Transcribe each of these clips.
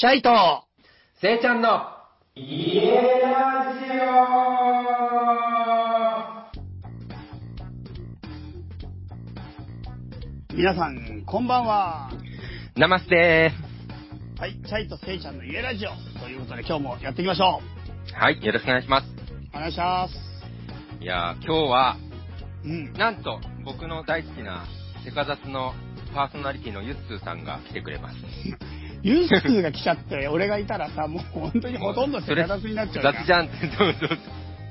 シャイと、せいちゃんの、家ラジ皆さん、こんばんは。オナマステはい、シャイとせいちゃんの家ラジオということで今日もやっていきましょはい、よろしくお願いします。う。お願いします。いやー、今日は、うん。なんと、僕の大好きな、セカザツのパーソナリティのユッスーさんが来てくれます。ユースーが来ちゃって、俺がいたらさ、もう本当にほとんどセカダスになっちゃう雑じゃんって、そうそうそう。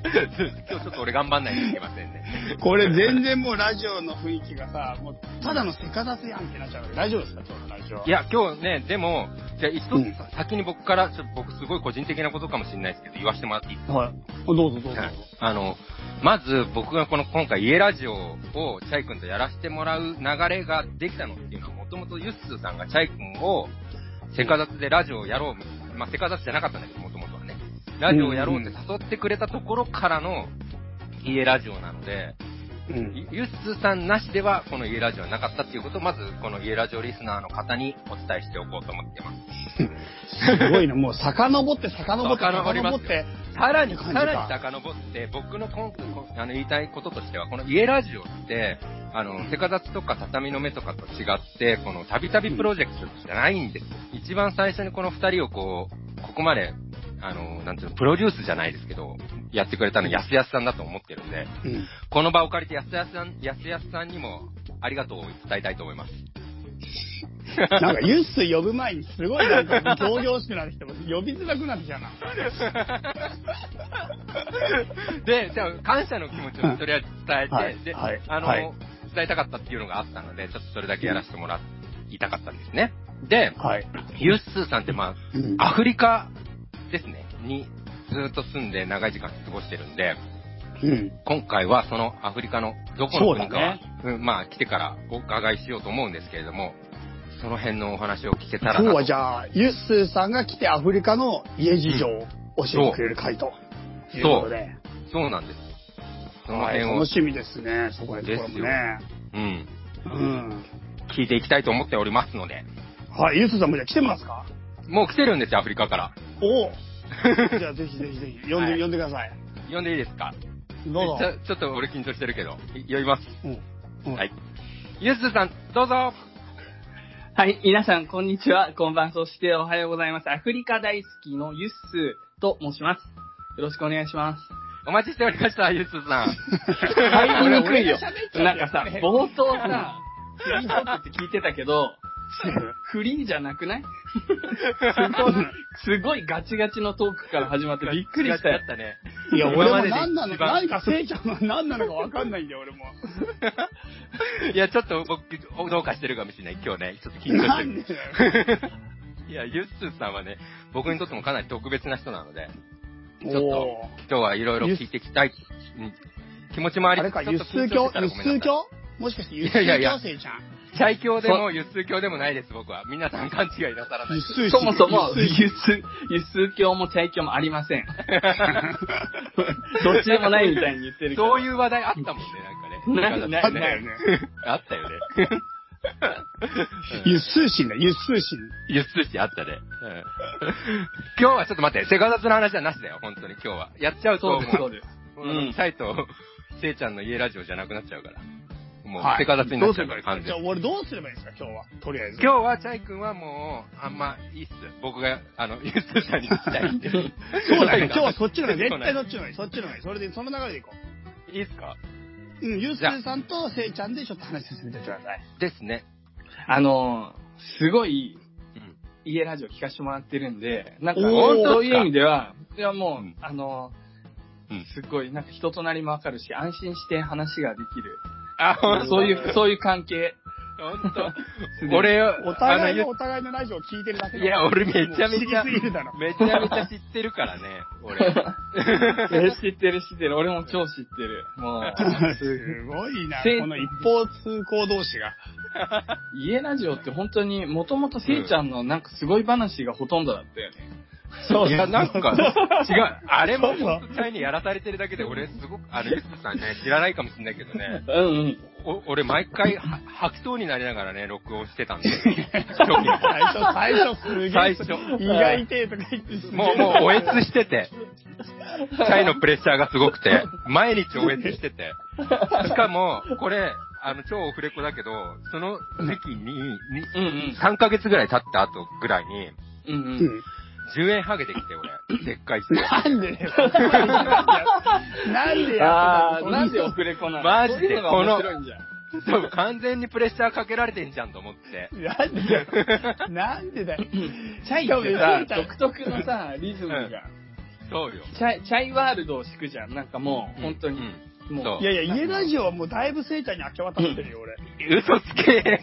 今日ちょっと俺頑張んないといけませんね。これ全然もうラジオの雰囲気がさ、もうただのセカダスやんってなっちゃうから大丈夫ですか？今日のラジオ。い、や、今日ね、でも、じゃあ一つ、うん先に僕から、ちょっと僕すごい個人的なことかもしれないですけど、言わせてもらっていいですか？はい。どうぞどうぞ。はいあの、まず僕がこの今回家ラジオをチャイ君とやらせてもらう流れができたのっていうのはもともとユッスーさんがチャイ君をセカザツでラジオをやろう、まあセカザツじゃなかったんだけどもともとはね、ラジオをやろうって誘ってくれたところからの家ラジオなので、うん。ユユッスーさんなしではこの家ラジオはなかったっていうことをまずこの家ラジオリスナーの方にお伝えしておこうと思ってます。すごいね、もう遡って遡って遡って。さらに、さらに遡って、僕の今こあの言いたいこととしては、この家ラジオって、あの、セカザツとか畳の目とかと違って、このたびたびプロジェクトじゃないんです。一番最初にこの二人をこう、ここまで、あの、なんていうの、プロデュースじゃないですけど、やってくれたのやすやすさんだと思ってるんで、うん。この場を借りてやすやすさん、やすやすさんにもありがとうを伝えたいと思います。なんか、ユッス呼ぶ前にすごいなんか、行々しくなってきても、呼びづらくなってきたな。で、じゃあ感謝の気持ちをとりあえず伝えて、はいで、はいあの、はい伝えたかったっていうのがあったので、ちょっとそれだけやらせてもらいたかったんですね。で、はい。ユッスーさんってまうんあ、アフリカですね、にずっと住んで長い時間過ごしてるんで、うん。今回はそのアフリカのどこの国かは、そうだうんまあ来てからお伺いしようと思うんですけれども、その辺のお話を聞けたらな今日とはじゃあ、ユッスーさんが来てアフリカの家事情を教えてくれる回と。いうことで。そうなんです。そのはい、辺を楽、しみですね、そこへところもね。うん、うん。聞いていきたいと思っておりますので、はい、ユッスーさんもじゃあ来てますか？もう来てるんですよ、アフリカから。おお じゃあぜひぜひぜひ、呼んで、はい呼んでください。呼んでいいですか？どうぞち。ょちょっと俺緊張してるけど、い呼びます。うんうんはい。ユースさん、どうぞはい、皆さん、こんにちは。こんばん、そしておはようございます。アフリカ大好きのユッスーと申します。よろしくお願いします。お待ちしておりました、ユースさん。入りにくいよなんかさ、冒頭さ、フリートークって聞いてたけど、フリーじゃなくない？すごい、すごいガチガチのトークから始まってびっくりしたよやっ。たね。いや、俺も何なの、一番何かせいちゃんは何なのかわかんないんだよ、俺も。いや、ちょっと僕、どうかしてるかもしれない、今日ね。ちょっと緊張して。る。いや、ユッスさんはね、僕にとってもかなり特別な人なので、ちょっと今日はいろいろ聞いていきたい、うん気持ちもありあれか、ちょっと輸出緊張してたら教輸ごめんなさい出教？もしかして輸出いやいやいや教せいちゃん？チャイ教でも輸出教でもないです、僕は。皆さん勘違いなさらないそもそも、輸輸出、輸出教も茶教もありません。どっちでもないみたいに言ってるけど。そういう話題あったもんね、なんかね。なな あったよね。あったよね。輸出心だ、輸出心。輸出しあったね。うん今日はちょっと待って、セカザツの話はなしだよ、本当に今日は。やっちゃうと、そうです、そうもです。う、うんサイと、せいちゃんの家ラジオじゃなくなっちゃうから。もう、はいセカザツになっちゃうから、どうすればいいですか？じゃあ完全に。俺どうすればいいですか、今日は。とりあえず。今日はチャイ君はもう、あんまいいっす。僕が、あの、ユースさんに聞きたいんで。そうだ ね、今日はそっちの方がいい。絶対そそっちの方がいい。そっちの方がいい。それで、その流れでいこいいっすか？う。うん、ユースさんとせいちゃんでちょっと話進めてください。ですね。あのー、すごい、うん。家ラジオ聞かせてもらってるんで、なんか、そういう意味では、いやもう、うんあのうんー、すごい、なんか人となりもわかるし、安心して話ができる。あ、ほんとそういう、そういう関係。ほんと。俺、お互いあのお互いのラジオを聞いてるだけいや、俺めちゃめちゃ。めちゃめちゃ知ってるからね、俺。え知ってる知ってる。俺も超知ってる。もう、すごいな、この一方通行同士が。家ラジオって本当に、もともとせいちゃんのなんかすごい話がほとんどだったよね。そいや、なんか、違う。あれもチャイにやらされてるだけで、俺すごく、あの、ユスさんね、知らないかもしれないけどね。うんうん。お俺毎回は吐きそうになりながらね、録音してたんで。初期の最初、最初すげえ。最初胃が痛いとか言ってもう、もう、おえつしてて、チャイのプレッシャーがすごくて、毎日おえつしてて、しかも、これ、あの、超オフレコだけど、その時期に、にうんうん。3ヶ月ぐらい経った後ぐらいに、うんうん。うん10円ハゲてきて、俺。でっかいして。なんで。なんでやあー、ってたの？なんでオフレコなの？マジでそういうのが面白いんじゃん。そう完全にプレッシャーかけられてんじゃんと思って。なんでだよ。なんでだよ。チャイってさ、独特のさ、リズムが。そうよ。チャイ、チャイワールドを敷くじゃん。なんかもう、本当に。うんもそういやいや、家ラジオはもうだいぶせいちゃんに明け渡ってるよ、俺。嘘つけ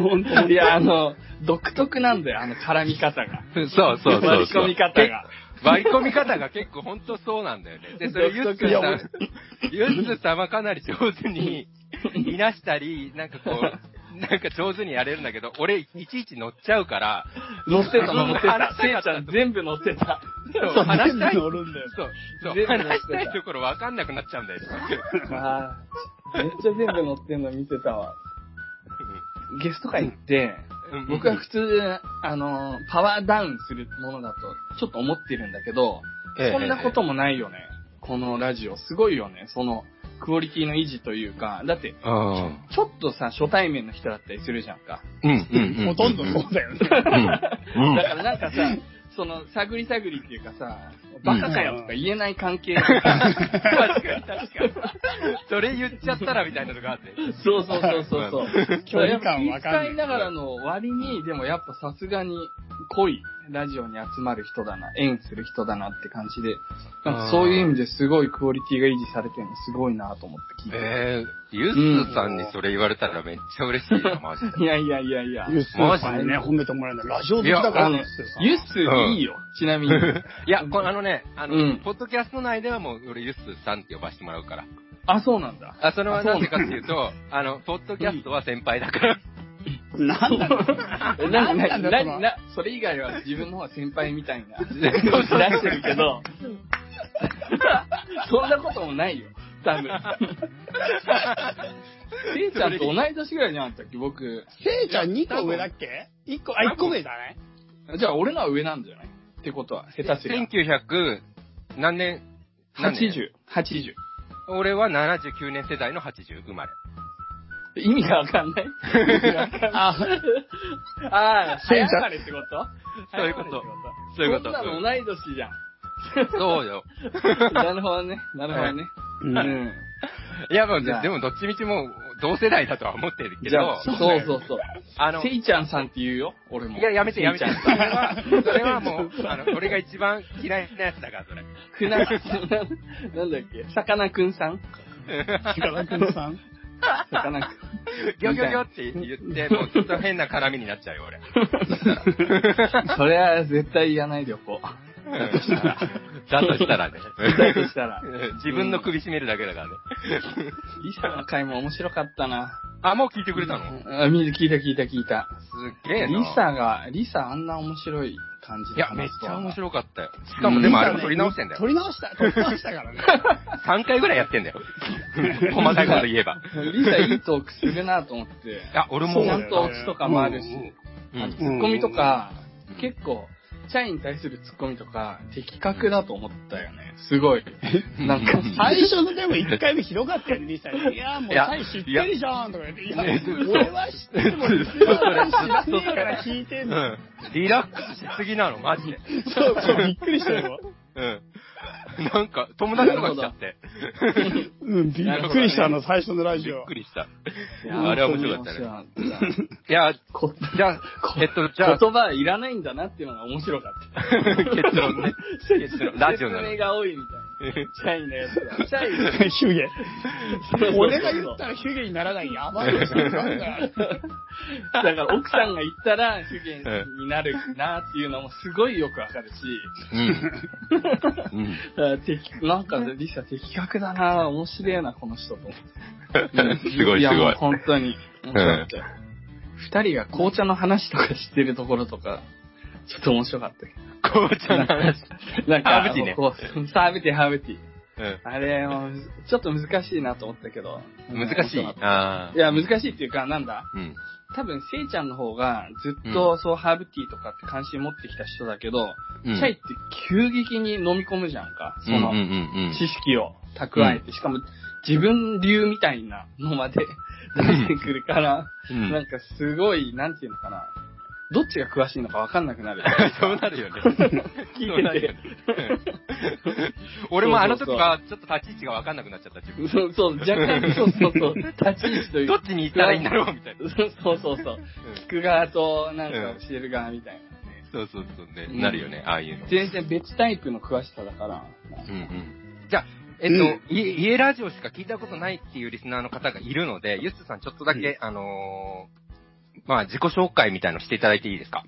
本当いや、あの、独特なんだよ、あの絡み方が。そうそうそうそう。割り込み方が。割り込み方が結構ほんとそうなんだよね。で、それユッスーさん、ユッスーさんはかなり上手に、いなしたり、なんかこう、なんか上手にやれるんだけど、俺いちいち乗っちゃうから、乗ってた、乗ってた。話せいちゃん全部乗ってた。そう話したい、全部乗るんだよそう、そう、全部乗ってた話したいところわかんなくなっちゃうんだよ。あーめっちゃ全部乗ってんの見てたわ。ゲスト会行って、うん僕は普通、あの、パワーダウンするものだと、ちょっと思ってるんだけど、ええそんなこともないよね。このラジオ。すごいよね。その、クオリティの維持というか、だって、うん。ちょっとさ、初対面の人だったりするじゃんか。うん、うん、うん。ほとんどそうだよね。うん。だからなんかさ、その、探り探りっていうかさ、バカかよとか言えない関係。確かに確かに。それ言っちゃったらみたいなのがあって。そうそうそうそうそう。距離感わかんない気遣いながらの割に、でもやっぱさすがに濃いラジオに集まる人だな、縁する人だなって感じで、なんかそういう意味ですごいクオリティが維持されてるのすごいなと思って聞いて。えー、ユッスーさんにそれ言われたらめっちゃ嬉しいな、マジで。いやいやいやいや。ユッスーさんにね、褒めてもらえるの。ラジオ好きだからね、ユースーいいよ、ちなみに。いや、このあのね、あの、うんポッドキャスト内ではもう俺ユッスーさんって呼ばせてもらうから。あ、そうなんだ。あ、それはなんでかっていうと、あの、ポッドキャストは先輩だから。なんなの えな、な、なな、な、それ以外は自分の方が先輩みたいな、そ う出してるけど、そんなこともないよ、多分。せいちゃんと同い年ぐらいじゃなかったっけ、僕。せいちゃん2個上だっけ ?1 個、あ、1個上だね。じゃあ俺のは上なんじゃない？ってことは、下手すりゃ。1900、何年？何年？80、80。俺は79年世代の80生まれ。意味がわかんない？意味がわかんないあ、あ早生まれってこと？そういうことそういうこと。そんなの同い年じゃん。そうよ。なるほどね。なるほどね。ううんん。いや、でもどっちみちもう同世代だとは思ってるけどそうそうそう。あの、せいちゃんさんって言うよ、俺も。いや、やめてやめて。それは、それはもう、あの、俺が一番嫌いなやつだから、それ。くな、なんだっけ、さかなクンさん？深田くんさん？さかなクン。ギョギョギョって。言って、もうずっと変な絡みになっちゃうよ、俺。それは絶対言わないでおこう。だとしたら。だとしたらね。だとしたら。自分の首絞めるだけだからね。リサの回も面白かったな。あ、もう聞いて。くれたのあ、み聞いた聞いた聞いた。すっげえな。リサが、リサあんな面白い感じいや、めっちゃ面白かったよ。しかもでもあれも撮り直してんだよ。撮り直した、撮り直したからね。3回ぐらいやってんだよ。細かいこと言えば。リサいいトークするなと思って。あ、俺もちゃんとオチとかもあるし、ツッコミとか、結構、チャイに対するツッコミとか、的確だと思ったよね。すごい。なんか、最初のでも1回目ひどかったよね、リサに。いや、もう、いやチャイ知ってるじゃんとか言って、いや、俺は知ってるも知らねえから聞いてんの。うん。リラックスしすぎなの、マジで。そうそう、びっくりしたよ。うん。なんか、友達とかしちゃって。うん、びっくりしたの、最初のラジオびっく。りした。いやあれは面白かったね。いや、こじゃあ、えっと、じゃあ、言葉いらないんだなっていうのが面白かった。結論ね。結論。ラジオなの説。明が多いみたいな。チャイのやつが。チャイ？ヒュゲ。俺が言ったらヒュゲにならない。やばいだから奥さんが言ったら主言になるなっていうのもすごいよくわかるし、うん。なんかリサ的確だな面白いな、この人と。すごいやもうすごい。本当に。面白かったよ。二人が紅茶の話とか知ってるところとか、ちょっと面白かったけ紅茶の話。ど。なんか、ハーブティーねハーブティー、ハーブティー。うん。あれ、ちょっと難しいなと思ったけど。難しい？うんあいや、難しいっていうか、なんだ？あ。うん。多分、せいちゃんの方がずっとそう、ハーブティーとかって関心持ってきた人だけど、うんチャイって急激に飲み込むじゃんか。その。知識を蓄えて、しかも自分流みたいなのまで出してくるから、うんなんかすごい、なんていうのかな。どっちが詳しいのかわかんなくなる。そうなるよね。聞いてね。う ん俺もあの時はちょっと立ち位置が分かんなくなっちゃった自分て。。そうそう、若干、そうそうそう、立ち位置というどっちに行ったらいいんだろうみたいな。そうそうそう。聞く側と、なんか教える側みたいなね。そうそうそうなるよね、ああいうの。全然別タイプの詳しさだから。うんうん。じゃあ、えっと、い家ラジオしか聞いたことないっていうリスナーの方がいるので、ゆっすさんちょっとだけ、あのー、まあ、自己紹介みたいのしていただいていいですか？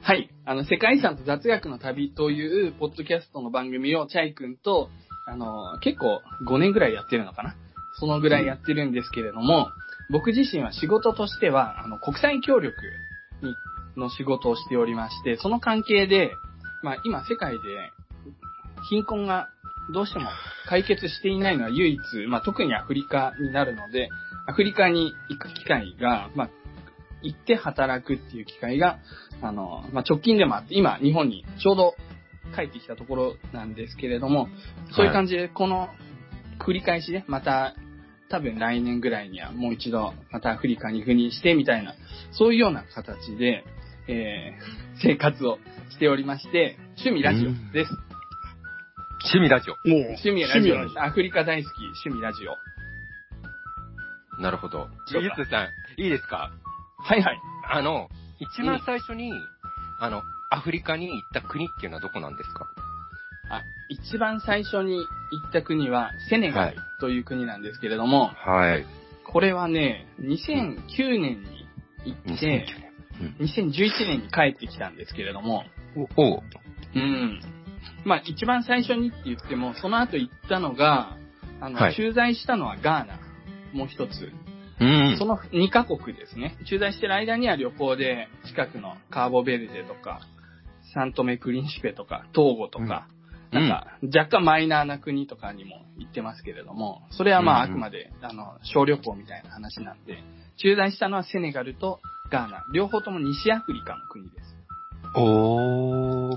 はい。あの、世界遺産と雑学の旅という、ポッドキャストの番組を、チャイ君と、あの、結構5年ぐらいやってるのかな？そのぐらいやってるんですけれども、僕自身は仕事としては、あの、国際協力に、の仕事をしておりまして、その関係で、まあ、今世界で、貧困がどうしても解決していないのは唯一、まあ、特にアフリカになるので、アフリカに行く機会が、まあ、行って働くっていう機会が、あの、まあ、直近でもあって、今、日本にちょうど帰ってきたところなんですけれども、そういう感じで、この繰り返しで、また、多分来年ぐらいにはもう一度、またアフリカに赴任してみたいな、そういうような形で、えー、生活をしておりまして、趣味ラジオです。趣味ラジオ。もう、趣味ラジオ趣味アフリカ大好き、趣味ラジオ。なるほど。そうかゆっすさん、いいですか？はいはい。あの、一番最初に、あの、アフリカに行った国っていうのはどこなんですか？あ、一番最初に行った国は、セネガはいルという国なんですけれども、はい。これはね、2009年に行っ2009て、年。2011年に帰ってきたんですけれども、うん。おおうん。まあ、一番最初にって言っても、その後行ったのが、あの、はい駐在したのはガーナ、もう一つ。うん。その2カ国ですね。駐在してる間には旅行で、近くのカーボベルデとか、サントメプリンシペとか、トーゴとか、うんなんか、若干マイナーな国とかにも行ってますけれども、それはまあ、あくまで、あの、小旅行みたいな話なんで、駐在したのはセネガルとガーナ、両方とも西アフリカの国です。おー。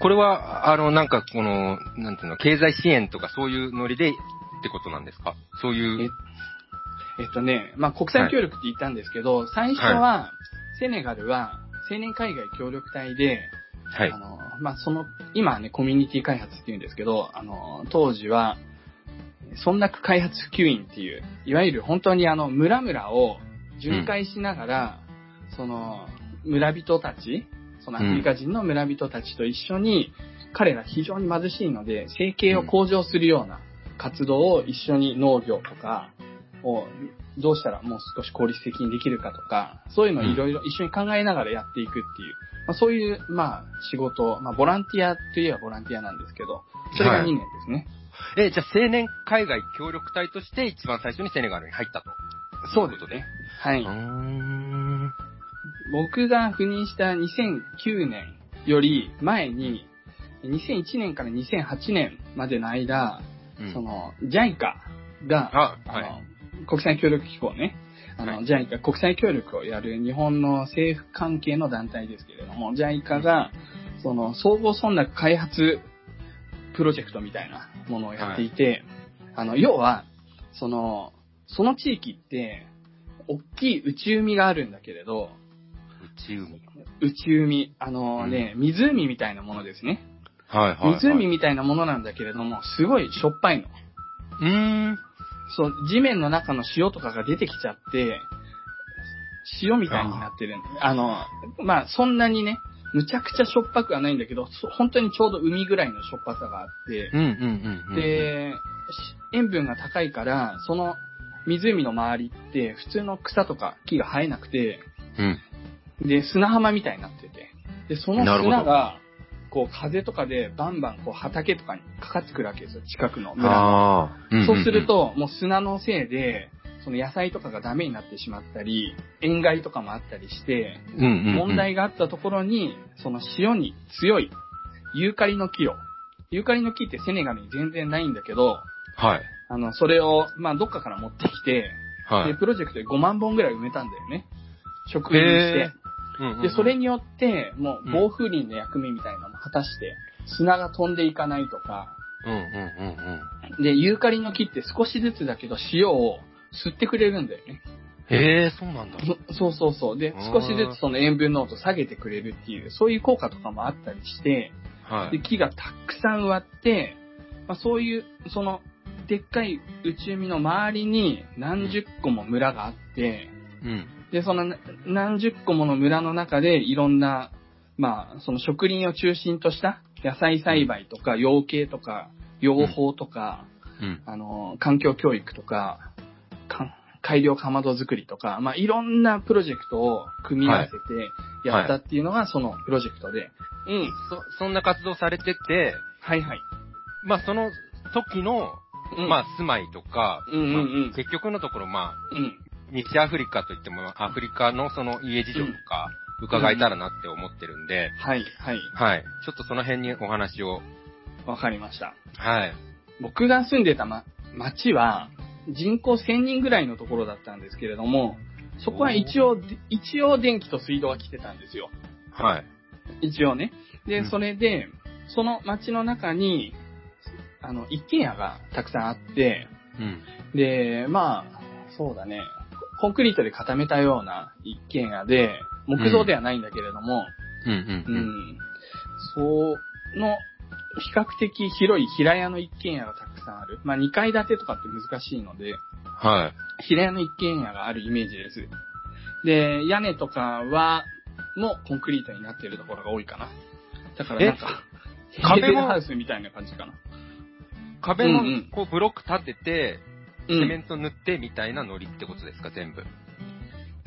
これは、あの、なんか、この、なんていうの、経済支援とかそういうノリでってことなんですか？そういう。えっとね、まあ、国際協力って言ったんですけど、最初は、セネガルは青年海外協力隊で、はい。あ。の、まあ、その、今はね、コミュニティ開発って言うんですけど、あの、当時は、村落開発普及員っていう、いわゆる本当にあの、村々を巡回しながら、その、村人たち、そのアフリカ人の村人たちと一緒に、彼ら非常に貧しいので、生計を向上するような活動を一緒に農業とかをどうしたらもう少し効率的にできるかとか、そういうのをいろいろ一緒に考えながらやっていくっていう、まあ、そういう、まあ、仕事、まあ、ボランティアといえばボランティアなんですけど、それが2年ですね。え、じゃあ青年海外協力隊として一番最初にセネガルに入ったと。そうですね。はい。僕が赴任した2009年より前に、2001年から2008年までの間、うんその、JICA が、はい。の、国際協力機構ね、あの、はい JICA、国際協力をやる日本の政府関係の団体ですけれども、JICA が、その、総合村落開発プロジェクトみたいなものをやっていて、あの、要は、その、その地域って、大きい内海があるんだけれど、内海。内海、あのね、湖みたいなものですね。はいはい、はい。湖みたいなものなんだけれども、すごいしょっぱいの。うーん。そう、地面の中の塩とかが出てきちゃって、塩みたいになってるんあの、まあ、そんなにね、むちゃくちゃしょっぱくはないんだけど、そ本当にちょうど海ぐらいのしょっぱさがあってで、し塩分が高いから、その湖の周りって普通の草とか木が生えなくて、うん。で、砂浜みたいになってて、で、その砂が、こう風とかでバンバンこう畑とかにかかってくるわけですよ、近くの村の。ああ。んんんそうする、と、もう砂のせいで、その野菜とかがダメになってしまったり、塩害とかもあったりして、うんうんうん、問題があったところに、その塩に強いユーカリの木をユーカリの木ってセネガルに全然ないんだけど、はい。あの、それを、まあ、どっかから持ってきて、で、はい。プロジェクトで5万本ぐらい埋めたんだよね。植林して。うんうんうんで、それによって、もううん暴風林の役目みたいなのも果たして、砂が飛んでいかないとか、うんうんうんうん。で、ユーカリの木って少しずつだけど塩を吸ってくれるんだよね。へえ、そうなんだ。そそうそうそう。でう、ん少しずつその塩分濃度下げてくれるっていう、そういう効果とかもあったりして、で、はい。木がたくさん植わって、まあ、そういう、その、でっかい内海の周りに何十個も村があって、うん。で、そのな何十個もの村の中でいろんな、まあ、その植林を中心とした野菜栽培とか養鶏とか養蜂とか、うん。あの、環境教育とか、か改良かまど作りとか、まあ、いろんなプロジェクトを組み合わせてやったっていうのがそのプロジェクトで。うん。そ、そんな活動されてて、はいはい。まあその時の、うん、まあ住まいとか、うんうんうんまあ結局のところまあ、うん。西アフリカといってもアフリカのその家事情とか伺えたらなって思ってるんで、はいはい。はい。ちょっとその辺にお話を。わかりました。はい。僕が住んでた、ま、町は、人口1000人ぐらいのところだったんですけれども、そこは一応、一応電気と水道は来てたんですよ。はい。一応ね。で、うんそれで、その町の中に、あの、一軒家がたくさんあって、うん。で、まあ、そうだね、コンクリートで固めたような一軒家で、木造ではないんだけれども、うんううんうん。ん、その、比較的広い平屋の一軒家がたくさんある。まあ、2階建てとかって難しいので、はい。平屋の一軒家があるイメージです。で、屋根とかは、もコンクリートになっているところが多いかな。だからなんか、え壁もヘーベルハウスみたいな感じかな。壁もこうブロック立てて、うんセメント塗ってみたいなノリってことですか、全部。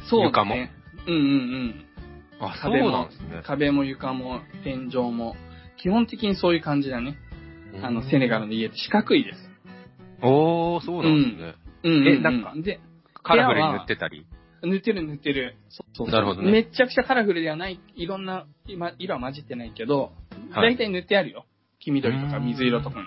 そう床もだね。うんうんうん。あ、そう壁もなんですね。壁も床も天井も、基本的にそういう感じだね。あの、セネガルの家って四角いです。おー、そうなんですね。うんうん、うん。えなんかで、カラフルに塗ってたり？塗ってる塗ってる。そうそうなるほどねめっちゃくちゃカラフルではない、いろんな今色は混じってないけど、はい大体塗ってあるよ。黄緑とか水色とかに。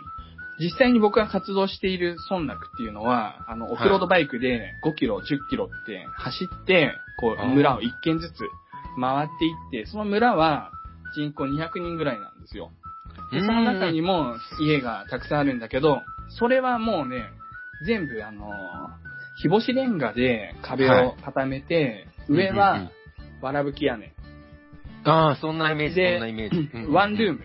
実際に僕が活動している村落っていうのは、あの、オフロードバイクで5キロ、10キロって走って、こう、村を一軒ずつ回っていって、その村は人口200人ぐらいなんですよ。でその中にも家がたくさんあるんだけど、それはもうね、全部あの、日干しレンガで壁を固めて、上うんうんはわらぶき屋根。ああ、そんなイメージ、でそんなイメージ。うんワンルーム。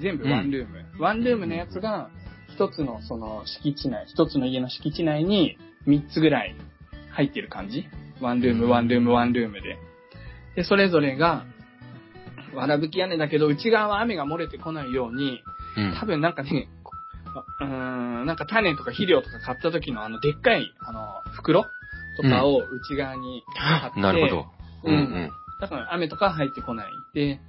全部ワンルーム。ワンルームのやつが、一つのその敷地内、一つの家の敷地内に三つぐらい入ってる感じ。ワンルーム、うんワンルーム、ワンルームで。で、それぞれが、わらぶき屋根だけど、内側は雨が漏れてこないように、うん多分なんかね、こうーん、なんか種とか肥料とか買った時のあの、でっかい、あの、袋とかを内側に貼って、なるほど。ううんんだから雨とか入ってこない。で、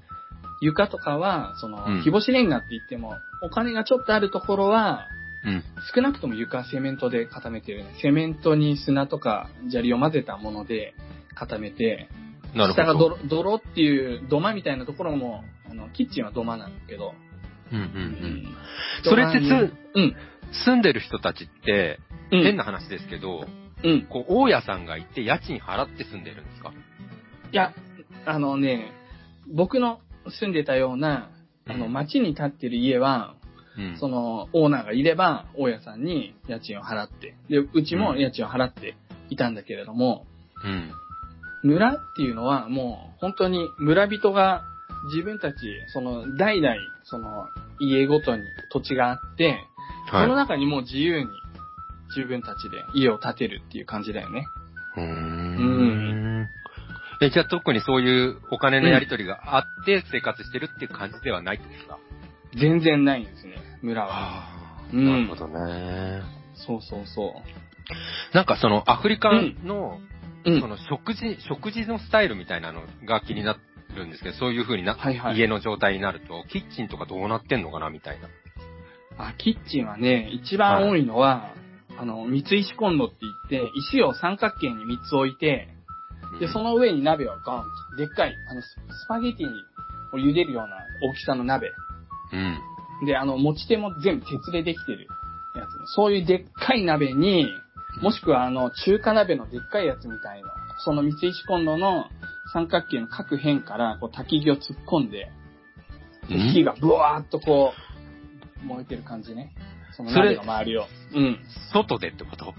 床とかは、その、うん日干しレンガって言っても、お金がちょっとあるところは、うん。うん。少なくとも床はセメントで固めてるね。セメントに砂とか砂利を混ぜたもので固めて、なる下がほど。泥泥っていう土間みたいなところも、あの、キッチンは土間なんだけど、うんうんううん。それって土間にす、うん。住んでる人たちって、うん。変な話ですけど、うん。こう、大家さんがいて家賃払って住んでるんですか？いや、あのね、僕の住んでたような、あの、うん町に建ってる家は、うん。その、オーナーがいれば、大家さんに家賃を払って、で、うちも家賃を払っていたんだけれども、うん。村っていうのはもう、本当に村人が自分たち、その、代々、その、家ごとに土地があって、そのはい。中にもう自由に自分たちで家を建てるっていう感じだよね。うーん。え、じゃあ特にそういうお金のやり取りがあって生活してるっていう感じではないってことですか？全然ないんですね、村は。ああ、うんなるほどね。そうそうそう。なんかそのアフリカの、うんその食事、食事のスタイルみたいなのが気になるんですけど、そういう風にな、はいはい家の状態になると、キッチンとかどうなってんのかなみたいな。あ、キッチンはね、一番多いのは、あの、三つ石コンロって言って、石を三角形に三つ置いて、で、その、の上に鍋をゴンと、でっかい、あの、ススパゲティを茹でるような大きさの鍋。うん。で、あの、持ち手も全部鉄でできてるやつね。そういうでっかい鍋に、もしくはあの、中華鍋のでっかいやつみたいな、その三石コンロの三角形の各辺から、こう、焚き木を突っ込んで、火がブワーっとこう、燃えてる感じね。その鍋の周りを。うん。外でってこと？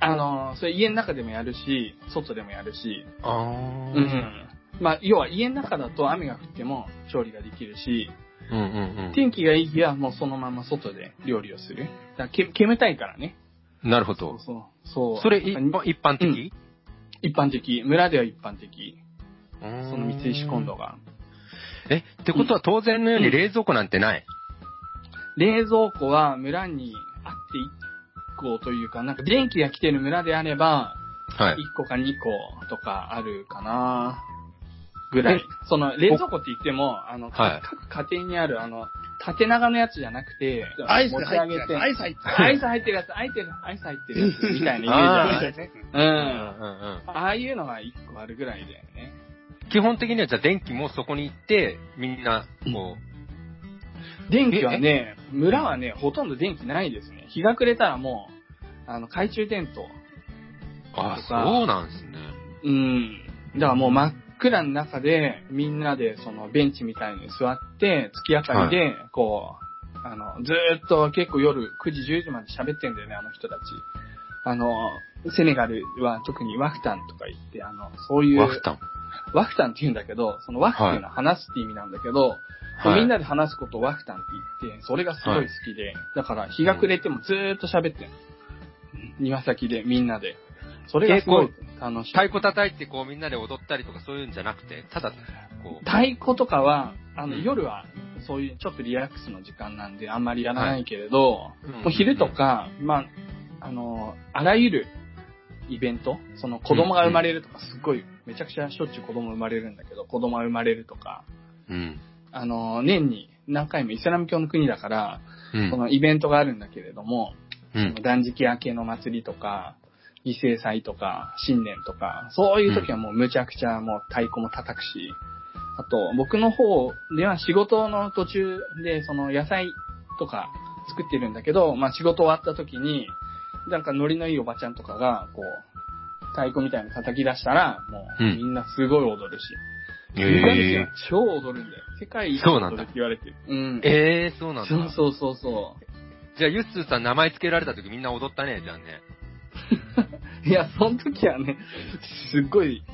あのーそれ家の中でもやるし、外でもやるし、ああ。うん。まあ、要は家の中だと雨が降っても調理ができるし、うんうんうん。天気がいい日はもうそのまま外で料理をする。だけ煙たいからね。なるほど。そうそう。それ一般的？一般的。村では一般的。そその三石コンロが。え、ってことは当然のように冷蔵庫なんてない？冷蔵庫は村にあって1個というか、なんか電気が来てる村であれば、はい。1個か2個とかあるかなぐらい。その冷蔵庫って言っても、あの、はい各家庭にあるあの、縦長のやつじゃなくて、アイス入ってる。上げて、アイス入ってる。アイス入ってるやつ、アイス入ってる、アイス入ってるやつみたいなイメージあるね。うん。うんうんうん。ああいうのが1個あるぐらいだよね。基本的にはじゃあ電気もそこに行って、みんな、こ電気はね、村はね、ほとんど電気ないですね。日が暮れたらもう、あの、懐中電灯。う、あそうなんですね。うん。だからもう真っ暗の中で、みんなでそのベンチみたいに座って、月明かりで、こう、あの、ずーっと結構夜9時、10時まで喋ってんだよね、あの人たち。あの、セネガルは特にワフタンとか言って、あの、そういう、ワフタン。ワフタンって言うんだけど、そのワフっていうのは話すって意味なんだけど、はい。みんなで話すことをワフタンって言って、それがすごい好きで、だから日が暮れてもずーっと喋ってんの。庭先でみんなで。それがすごい。楽しい。太鼓叩いてこうみんなで踊ったりとかそういうんじゃなくて、ただ、こう、太鼓とかは、あの、うん。夜は、そういうちょっとリラックスの時間なんで、あんまりやらないけれど、うん。もう昼とか、まあ、あの、あらゆるイベント、その子供が生まれるとか、すっごい、めちゃくちゃしょっちゅう子供生まれるんだけど、子供が生まれるとか、うん。あの、年に何回もイスラム教の国だから、うんそのイベントがあるんだけれども、うん。断食明けの祭りとか、犠牲祭とか、新年とか、そういう時はもうむちゃくちゃもう太鼓も叩くし、あと僕の方では仕事の途中でその野菜とか作ってるんだけど、まあ仕事終わった時に、なんかノリのいいおばちゃんとかが、こう、太鼓みたいに叩き出したら、もううんみんなすごい踊るし。え日本人はー、超踊るんだよ。世界一そうなんだ踊るって言われてる。うん。えー、そうなんだ。そうそうそうそう。じゃあ、ユッスーさん名前付けられた時みんな踊ったね、じゃあね。いや、その時はね、すっごい、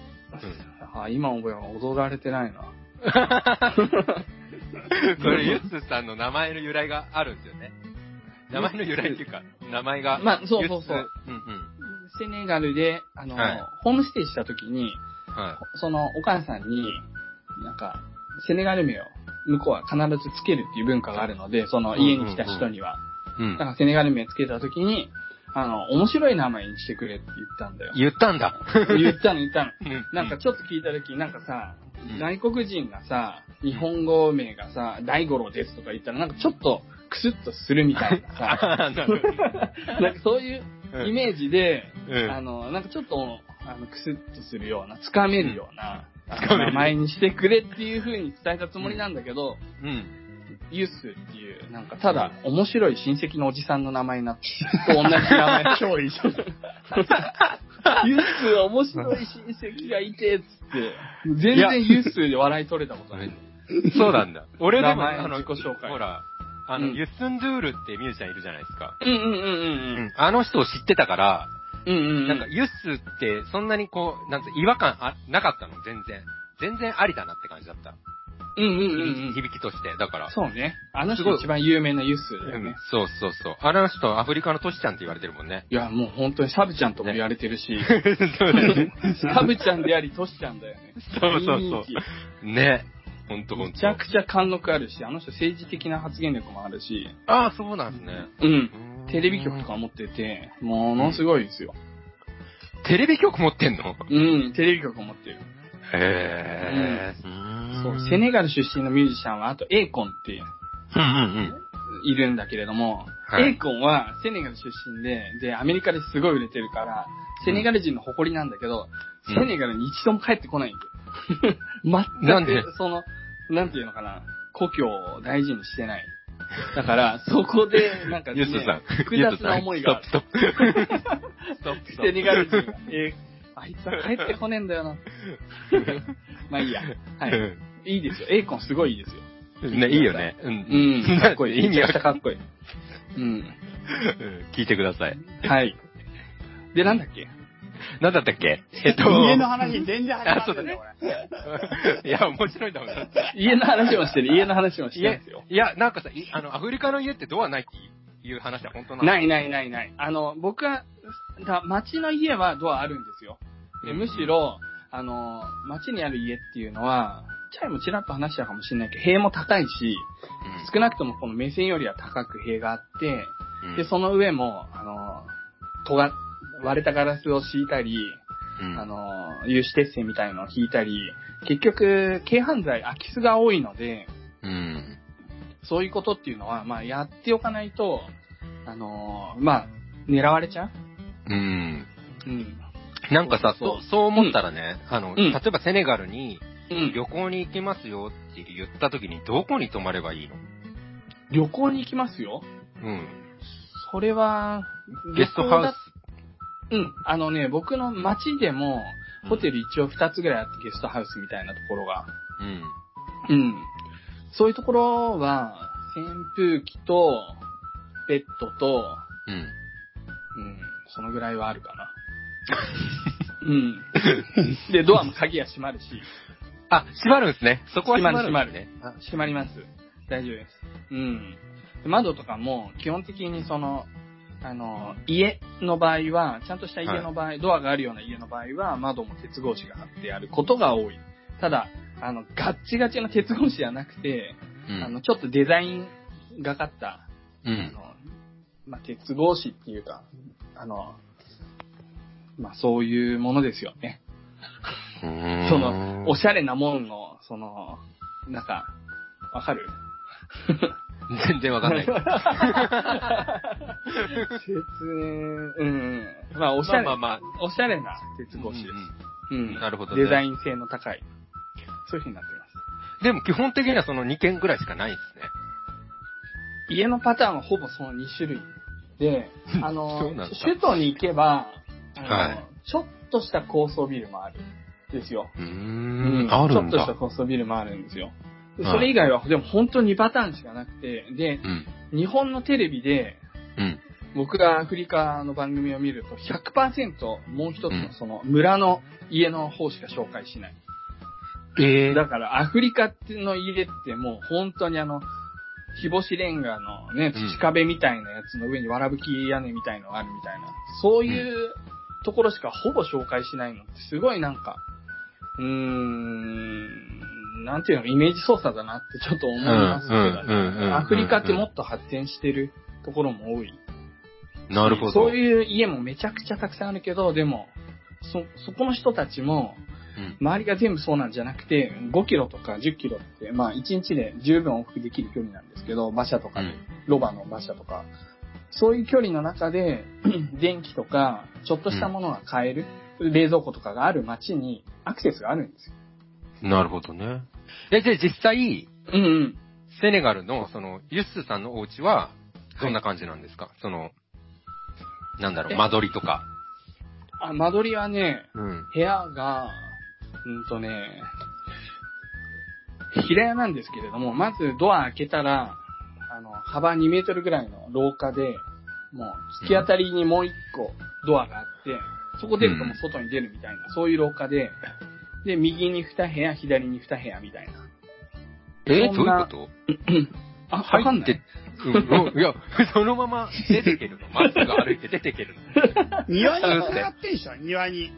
あ今思えば踊られてないな。それ、ユッスーさんの名前の由来があるんですよね。名前の由来っていうか、名前が。まあそうそうそうんうん。セネガルで、あの、はいホームステイした時に、はそのお母さんに、なんか、セネガル名を向こうは必ずつけるっていう文化があるので、その家に来た人には。い。うんだか。らセネガル名つけた時に、あの、面白い名前にしてくれって言ったんだよ。言ったんだ。言ったの言ったの。うんなんかちょっと聞いた時なんかさ、うん外国人がさ、日本語名がさ、大五郎ですとか言ったらなんかちょっとクスッとするみたいなさ、なんかそういうイメージで、うんあの、なんかちょっと、あの、クスッとするような、つかめるような、あのつかめる名前にしてくれっていう風に伝えたつもりなんだけど、うん。ユースっていう、なんかただ面白い親戚のおじさんの名前になって、と同じ名前。超いいじゃん。ユース面白い親戚がいて、つって、全然ユースで笑い取れたことない。そうなんだ。俺でも、あの、自己紹介ほら、あの、うんユッスンドゥールってミュージシャンいるじゃないですか。うんうんうんうんあの人を知ってたから、うん。うんうんうん。なんか、ユッスって、そんなにこう、なんつう、違和感あ、なかったの、全然。全然ありだなって感じだった。うんうんうんうん。響きとして。だから。そうね。あのすごい人一番有名なユースだようんね。そうそうそう。あの人、アフリカのトシちゃんって言われてるもんね。いや、もう本当にサブちゃんとも言われてるし、ね。サブちゃんでありトシちゃんだよね。そうそうそう。ね。ほんとほんと。めちゃくちゃ貫禄あるし、あの人政治的な発言力もあるし、ああ、そうなんですね。うん。テレビ局とか持ってて、ものすごいですよ。テレビ局持ってんの？うん、テレビ局持ってる。へえ。そう、セネガル出身のミュージシャンは、あとエーコンってうんうんいるんだけれども、はいエーコンはセネガル出身で、で、アメリカですごい売れてるから、セネガル人の誇りなんだけど、うんセネガルに一度も帰ってこないんだよ。全く、その、なんていうのかな、故郷を大事にしてない。だから、そこで、なんか、ね、ユッスさん。複雑な思いがストップ、ストップ。ストップ、ストッセネガル人が、えーあいつは帰ってこねえんだよな。まあいいや。はい。プ。いいですよ。エイコンすごいいいですよ。ね、いいよね。うん。うん。かっこいい。意味はめちゃくちゃかっこいい。うん。うん聞いてください。はい。で、なんだっけ？なんだったっけ？えっと、家の話全然始まってない、いや、面白いんだもん。家の話もしてる。家の話もしてるんですよ。いや、なんかさ、いあの、アフリカの家ってドアないっていう話は本当なの？ないないないない。あの、僕は、だ町の家はドアあるんですよ。でむしろ、あの、町にある家っていうのは、チャイもちらっと話したかもしれないけど、塀も高いし、少なくともこの目線よりは高く塀があって、うんで、その上も、あの、とが、割れたガラスを敷いたり、うんあの、有刺鉄線みたいのを引いたり、結局、軽犯罪、空き巣が多いので、うん。そういうことっていうのは、まあ、やっておかないと、あの、まあ、狙われちゃう？うん。うん。なんかさ、そうそう、思ったらね、あの、うん例えばセネガルにうん。旅行に行きますよって言った時にどこに泊まればいいの？旅行に行きますよ。うん。それは、ゲストハウス。うん。あのね、僕の町でも、ホテル一応2つぐらいあってゲストハウスみたいなところが。うん。うん。そういうところは、扇風機と、ベッドと、うん。うん、そのぐらいはあるかな。うん。で、ドアも鍵が閉まるし、あ、閉まるんですね。そこは閉まるん閉まるですね。あ閉まります。大丈夫です。うん。で窓とかも、基本的にその、あの、家の場合は、ちゃんとした家の場合、ドアがあるような家の場合は、窓も鉄格子が貼ってあることが多い。ただ、あの、ガッチガチの鉄格子じゃなくて、うんあの、ちょっとデザインがかった、うん。あの、まあ、鉄格子っていうか、あの、まあ、そういうものですよね。その、おしゃれなもんの、その、なんか、わかる？全然わかんない。説明、うんうん。まあ、おしゃれ、まあまあまおしゃれな鉄格子です。うん。なるほどねデザイン性の高い。そういう風になってます。でも基本的にはその2件ぐらいしかないんですね。家のパターンはほぼその2種類で、あその首都に行けば、はいちょっとした高層ビルもあるんですよ。うんあるんちょっとしただ。高層ビルもあるんですよ。それ以外は、でも本当に2パターンしかなくて、で、うん。日本のテレビで、うん。僕がアフリカの番組を見ると100%もう一つうんのその村の家の方しか紹介しない。ええだからアフリカの家ってもう本当にあの、日干しレンガのね、うん土壁みたいなやつの上にわらぶき屋根みたいのがあるみたいな、そういうところしかほぼ紹介しないのってすごいなんか、うーん、なんていうの、イメージ操作だなってちょっと思いますけどうんうんうんうんうんね。アフリカってもっと発展してるところも多い。なるほど。そういう家もめちゃくちゃたくさんあるけど、でも、そ、そこの人たちも、うん。周りが全部そうなんじゃなくて、5キロとか10キロって、まあ1日で十分往復できる距離なんですけど、馬車とかで、うんロバの馬車とか、そういう距離の中で、電気とか、ちょっとしたものが買える、冷蔵庫とかがある街にアクセスがあるんですよ。なるほどね。で、で、実際、うんうん。セネガルの、その、ユッスさんのお家は、どんな感じなんですか、その、なんだろう、え？間取りとか。あ、間取りはね、うん。部屋が、うんとね、平屋なんですけれども、まずドア開けたら、あの、幅2メートルぐらいの廊下で、もう突き当たりにもう一個ドアがあって、そこ出るともう外に出るみたいな、そういう廊下で、で、右に2部屋、左に2部屋みたいな。えどういうこと？あ、わかんない入って。うん、うんいや、そのまま出てけるの。まっすぐ歩いて出てけるの。庭に繋がってんでしょ庭に。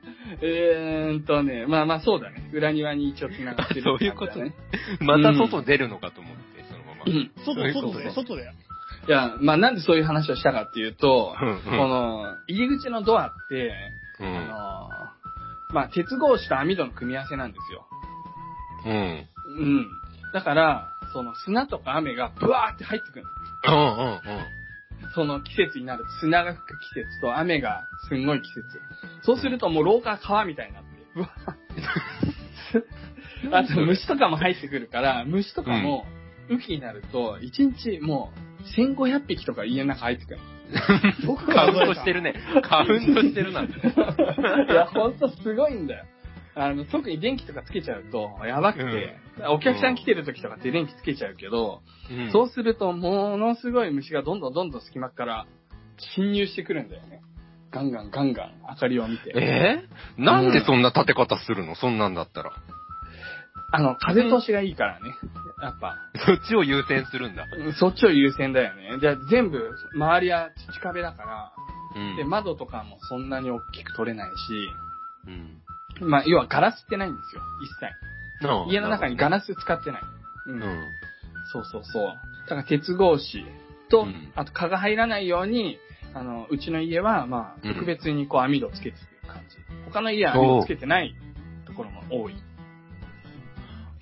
えーんとね、まあまあそうだね。裏庭に一応繋がってる、そういうことね。また外出るのかと思って、そのまま。うん。外、外だよ、外だよ。いや、まあなんでそういう話をしたかっていうと、うんうんこの、入り口のドアって、うあのん。まあ鉄格子と網戸の組み合わせなんですよ。うん。うん。だから、その砂とか雨がブワーって入ってくるの。うんうんうん。その季節になると砂が吹く季節と雨がすんごい季節。そうするともう廊下が川みたいになって、うわあと虫とかも入ってくるから、虫とかも雨季になると、1日もう1500匹とか家の中入ってくる。僕 カウントしてるね。カウントしてるな。いや、ほんとすごいんだよ。あの、特に電気とかつけちゃうと、やばくて、お客さん来てる時とかって電気つけちゃうけど、うんそうすると、ものすごい虫がどんどんどんどん隙間から侵入してくるんだよね。ガンガンガンガン明かりを見て。えー？なんでそんな立て方するの？そんなんだったら。あの、風通しがいいからね。やっぱ、そっちを優先するんだ。そっちを優先だよね。じゃあ全部、周りは土壁だから、うんで、窓とかもそんなに大きく取れないし、うんまあ、要はガラスってないんですよ、一切。家の中にガラス使ってない。う。うんん。そうそうそう。だから鉄格子と、うんあと蚊が入らないように、あの、うちの家は、まあ、うん特別にこう網戸つけてる感じ。他の家は網戸つけてないところも多い。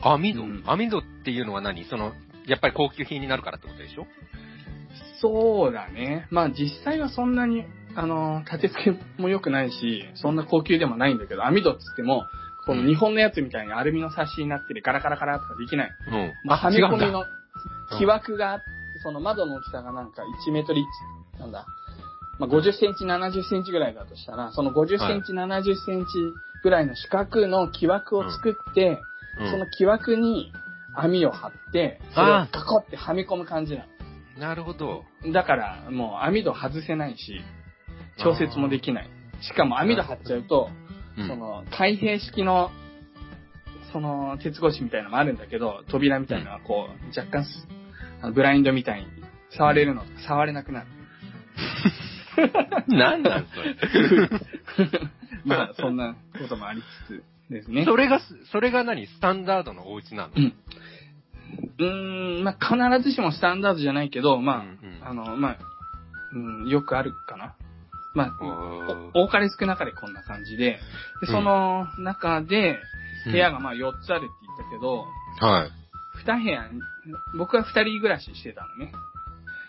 網戸、うん。網戸っていうのは何？その、やっぱり高級品になるからってことでしょ？そうだね。まあ実際はそんなに、あの、立て付けも良くないし、そんな高級でもないんだけど、網戸っつっても、この日本のやつみたいにアルミのサッシになっててガラガラガラとかできない。うん。まあ、はめ込みの木枠があって、その窓の大きさがなんか1メートル1、なんだ、まあ、50センチ、70センチぐらいだとしたら、その50センチ、70センチぐらいの四角の木枠を作って、うんその木枠に網を張って、それをカコってはめ込む感じななるほど。の。だから、もう網戸外せないし、調節もできない。しかも網戸張っちゃうと、うんその、開閉式の、その、鉄格子みたいなのもあるんだけど、扉みたいなのはこう、若干ブラインドみたいに触れるの、触れなくなる。何なんそれ。まあ、そんなこともありつつですね。それが、それが何？スタンダードのお家なの？うん。うーん、まあ、必ずしもスタンダードじゃないけど、まあ、うんうんあの、まあ、うん、よくあるかな。まあ、多かれ少なかれこんな感じで、で、その中で、部屋がまあ4つあるって言ったけど、はい。2部屋、僕は2人暮らししてたのね。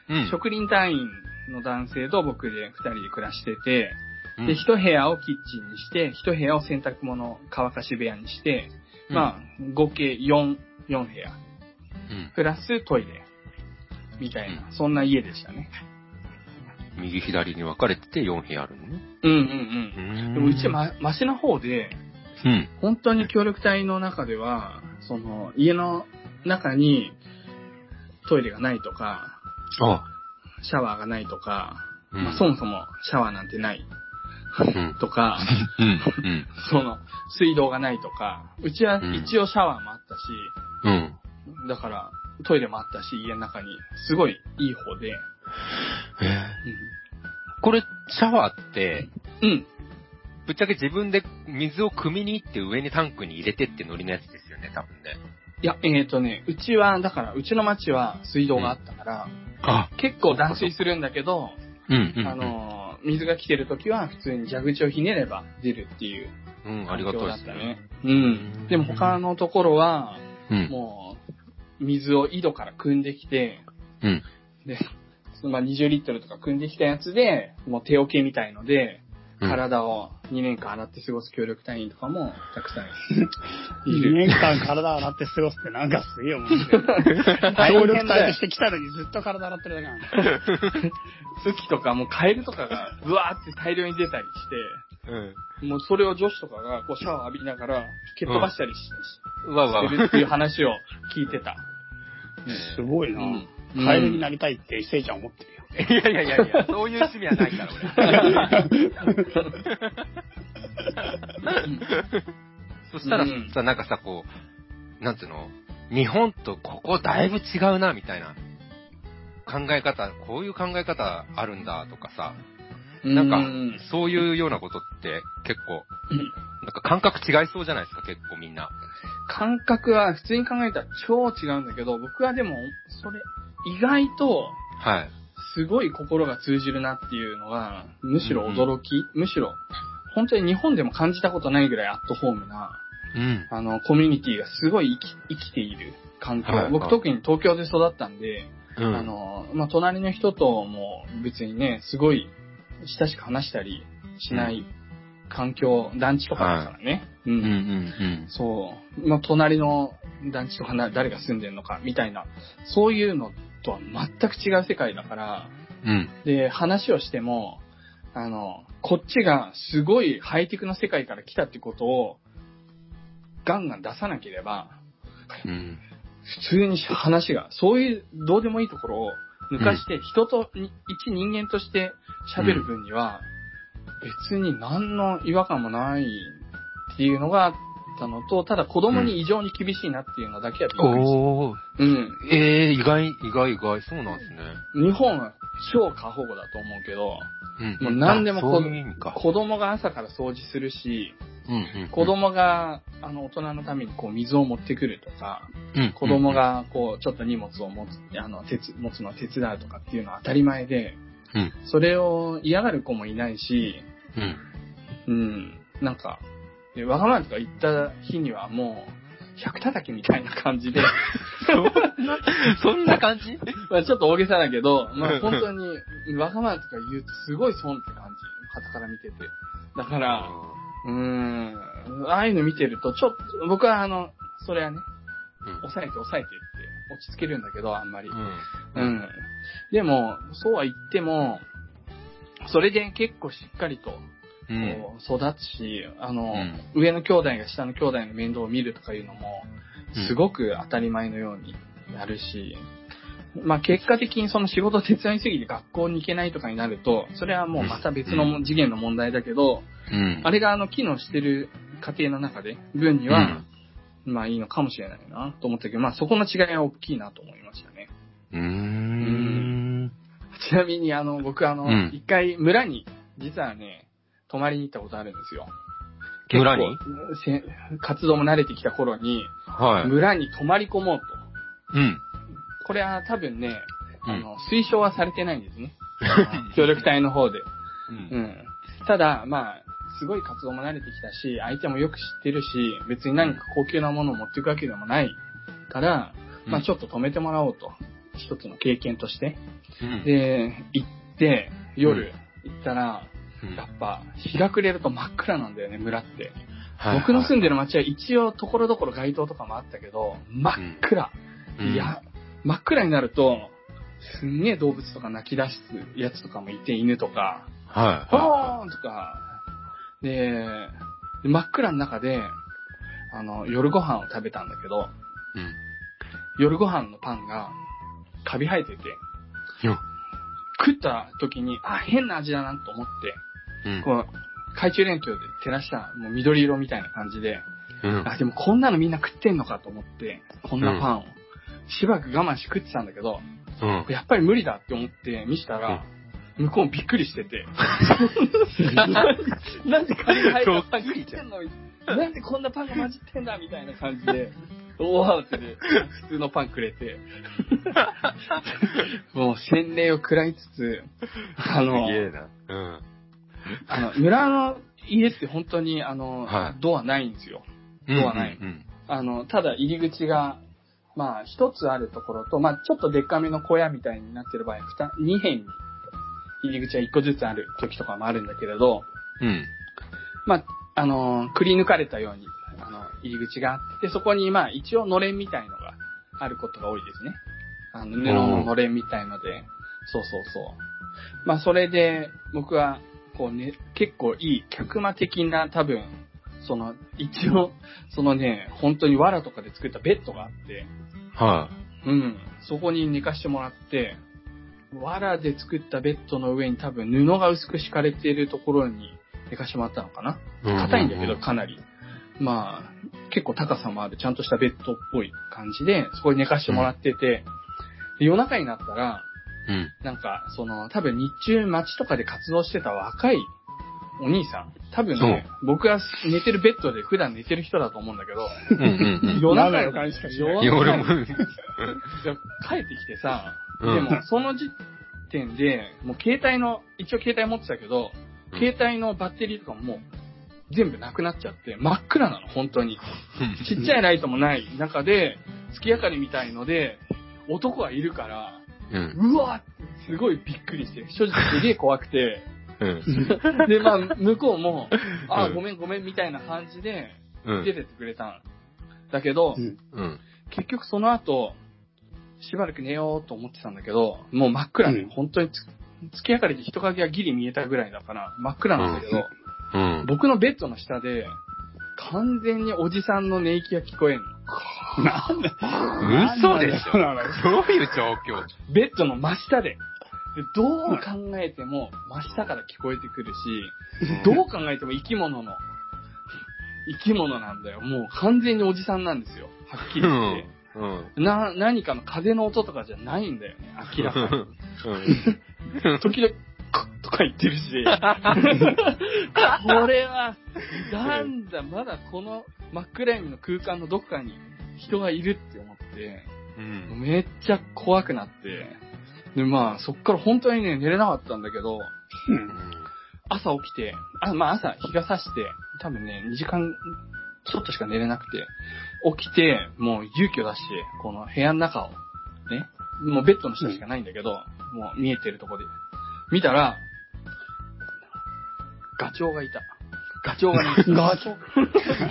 うん。職人隊員の男性と僕で2人で暮らしてて、うんで、1部屋をキッチンにして、1部屋を洗濯物乾かし部屋にして、まあ、合計4、4部屋。うんプラストイレ。みたいな、そんな家でしたね。右左に分かれてて4部屋あるのね。うんうんううん。んでもうちま、マシな方で、うん。本当に協力隊の中では、その、家の中にトイレがないとか、あ、シャワーがないとか、うんまあ、そもそもシャワーなんてないうん。とか、うん。うん。その、水道がないとか、うちはうん一応シャワーもあったし、うん。だからトイレもあったし、家の中に、すごいいい方で、えこれ、シャワーって、うん。うん。ぶっちゃけ自分で水を汲みに行って上にタンクに入れてってノリのやつですよね、多分ね。いや、えっ、とね、うちは、だから、うちの町は水道があったから、あ、結構断水するんだけど、うん、うん。あ、の、水が来てる時は普通に蛇口をひねれば出るっていううん、ありがたいですだったね。ね。うん。でも他のところは、うん。もう、水を井戸から汲んできて、うん。で、まあ、20リットルとか汲んできたやつで、もう手桶みたいので、うん体を2年間洗って過ごす協力隊員とかもたくさんい2る。年間体洗って過ごすってなんかすげえ思って。大協力隊として来たのにずっと体洗ってるだけなんだ。月とかもうカエルとかがブワーって大量に出たりして、うん。もうそれを女子とかがこうシャワー浴びながら蹴っ飛ばしたりし,、うわうわしてるっていう話を聞いてた。すごいなうんカエルになりたいってせいちゃん思ってるよ。いやいやいやいや、そういう趣味はないから、俺。そしたらうんさ、なんかさ、こう、なんていうの？日本とここだいぶ違うな、みたいな考え方、こういう考え方あるんだとかさ、なんかう、そういうようなことって結構、なんか感覚違いそうじゃないですか、結構みんな。感覚は普通に考えたら超違うんだけど、僕はでも、それ、意外と、はい。すごい心が通じるなっていうのが、むしろ驚き、むしろ、本当に日本でも感じたことないぐらいアットホームな、うん。あの、コミュニティがすごい生き生きている環境。はいはい僕特に東京で育ったんで、うん。あの、まあ、隣の人とも別にね、すごい親しく話したりしない環境、団地とかだからね。う。うんうんんうん。そう。まあ、隣の団地とかな誰が住んでるのか、みたいな、そういうのとは全く違う世界だから、うん。で、話をしても、あの、こっちがすごいハイテクの世界から来たってことを、ガンガン出さなければ、うん。普通に話が、そういうどうでもいいところを抜かして、人とに、一人間として喋る分には、別に何の違和感もないっていうのがあったのと、ただ子供に異常に厳しいなっていうのだけはびっくりした。おー。うん。ええー、意外、意外、意外、そうなんですね。日本は超過保護だと思うけど、うん。もう何でもあこそういう。子供が朝から掃除するし、うんうん。子供が、あの、大人のためにこう水を持ってくるとか、うん、子供がこう、ちょっと荷物を持つ、あの、手つ、持つのを手伝うとかっていうのは当たり前で、うん。それを嫌がる子もいないし、うん。うん、なんか、でわがままとか言った日にはもう、百叩きみたいな感じで、そんな感じ？まあちょっと大げさだけど、まあ本当に、わがままとか言うとすごい損って感じ。傍から見てて。だから、うーん、ああいうの見てると、ちょっと、僕はあの、それはね、うん。抑えて抑えてって落ち着けるんだけど、あんまり。うん。うん。でも、そうは言っても、それで結構しっかりと、うん。こう育つし、あの、うん。上の兄弟が下の兄弟の面倒を見るとかいうのもうん、すごく当たり前のようにやるし、まあ結果的にその仕事手伝いすぎて学校に行けないとかになると、それはもうまた別のも次元の問題だけど、うん。あれがあの機能してる家庭の中で、分には、まあいいのかもしれないなと思ったけど、まあそこの違いは大きいなと思いましたね。うーん。ちなみにあの、僕あの、うん。一回村に、実はね、泊まりに行ったことあるんですよ。村に？結構せ活動も慣れてきた頃に、はい。村に泊まり込もうと。うん。これは多分ね、うんあの、推奨はされてないんですね。協力隊の方で。う。うんん。ただ、まあ、すごい活動も慣れてきたし、相手もよく知ってるし、別に何か高級なものを持っていくわけでもないから、まあちょっと止めてもらおうと。一つの経験として。うん。で、行って、夜行ったら、うんやっぱ、日が暮れると真っ暗なんだよね、村って。はい僕の住んでる町は一応ところどころ街灯とかもあったけど、真っ暗。うんいや、真っ暗になると、すんげえ動物とか泣き出すやつとかもいて、犬とか、はい。ポはーンとか、で、真っ暗の中で、あの、夜ご飯を食べたんだけど、い。うん。夜ご飯のパンが、カビ生えてて、よ。食った時に、あ、変な味だなと思って、うん。こう、懐中電灯で照らした、もう緑色みたいな感じで、うん。あ、でもこんなのみんな食ってんのかと思って、こんなパンを。しばらく我慢して食ってたんだけど、うん。やっぱり無理だって思って見したら、向こうびっくりしてて。なんでカビが生えたパン食ってんのなんでこんなパンが混じってんだみたいな感じで、大慌てで普通のパンくれて、もう洗礼を食らいつつ、あの。うん。あの、村の家って本当に、あの、はいドアないんですよ。ドアないうん。あの、ただ入り口が、まあ、一つあるところと、まあ、ちょっとデカめの小屋みたいになってる場合、二、二辺に入り口は一個ずつある時とかもあるんだけれど、うん。まあ、あの、くり抜かれたように、あの、入り口があって、そこに、まあ、一応のれんみたいのがあることが多いですね。あの、布ののれんみたいので、そうそうそう。まあ、それで、僕は、こうね、結構いい、客間的な多分、その、一応、そのね、本当に藁とかで作ったベッドがあって、はうん、そこに寝かしてもらって、藁で作ったベッドの上に多分布が薄く敷かれているところに寝かしてもらったのかな。い。硬いんだけど、かかなり。まあ、結構高さもある、ちゃんとしたベッドっぽい感じで、そこに寝かしてもらってて、で夜中になったら、うん。なんか、その、多分日中街とかで活動してた若いお兄さん。多分ね、僕が寝てるベッドで普段寝てる人だと思うんだけど、うんうんうん。夜中の予感しかしないいや、俺も、帰ってきてさ、うんでも、その時点で、もう携帯の、一応携帯持ってたけど、うん携帯のバッテリーとかももう全部なくなっちゃって、真っ暗なの、本当に。ちっちゃいライトもない中で、月明かりみたいので、男がいるから、うん。うわってすごいびっくりして、正直すげえ怖くて、うん。で、まあ、向こうも、あうんごめんごめんみたいな感じで、うん。出てってくれたんだけど、うんうん。結局その後、しばらく寝ようと思ってたんだけど、もう真っ暗で、うん本当につ月明かりで人影がギリ見えたぐらいだから、真っ暗なんだけど、うん。僕のベッドの下で、完全におじさんの寝息が聞こえんの。なんで嘘でしょなんでどういう状況？ベッドの真下で。でどう考えても真下から聞こえてくるし、どう考えても生き物の、生き物なんだよ。もう完全におじさんなんですよ。はっきり言って。うん。な、何かの風の音とかじゃないんだよね。明らかに。うん。時々、クッとか言ってるし。これは、なんだ、まだこの真っ暗闇の空間のどこかに人がいるって思って、うん。めっちゃ怖くなって、で、まあ、そっから本当にね、寝れなかったんだけど、うん朝起きて、あ、まあ朝日が差して、多分ね、2時間ちょっとしか寝れなくて、起きて、もう勇気を出して、この部屋の中を、ね、もうベッドの下しかないんだけど、もう見えてるとこで、見たら、ガチョウがいた。ガチョウがいた。ガチョウ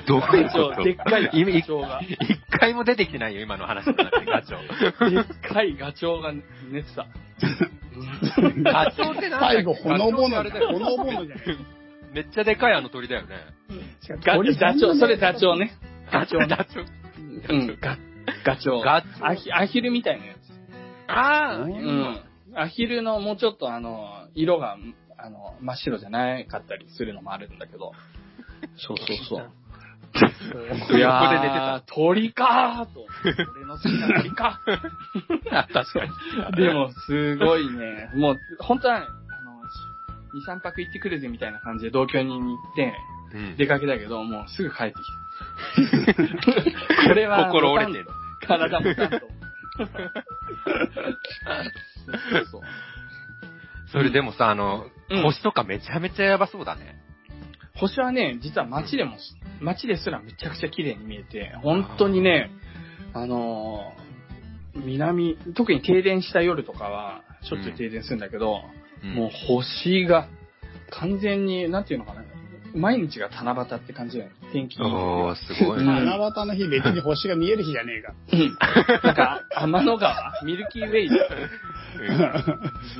どういうガチョウ、こと？でっかいガチ今ョウが。一回も出てきてないよ、今の話の中で、ガチョウ。でっかいガチョウが寝てた。ガチョウってなんだ最後、ほのぼの、ガチョウってあれだよほのぼのじゃない。めっちゃでかいあの鳥だよね。ガチョウ、それダチョウね。ガチョウ、ガチョウ。うん、ガ、ガチョウ。ガチョウアヒアヒルみたいなやつ。ああ、ううん。アヒルのもうちょっとあの、色が、あの、真っ白じゃなかったりするのもあるんだけど。そうそうそう。横で寝てー鳥かーと。俺の好きな鳥か。あ確かに。でも、すごいね。もう、本当は、あの、2、3泊行ってくるぜみたいな感じで同居人に行って、うん出かけたけど、もうすぐ帰ってきた。これは、心折れてる。体もたんと。そうそう。それでもさ、あの、うん。星とかめちゃめちゃやばそうだね。星はね、実は街でも、街ですらめちゃくちゃ綺麗に見えて、本当にね、あのー南、特に停電した夜とかは、しょっちゅう停電するんだけど、うん。もう星が、完全に、なんていうのかな、毎日が七夕って感じだよね。天気いいおー、すごい。うん七夕の日別に星が見える日じゃねえか。うんなんか、天の川ミルキーウェイ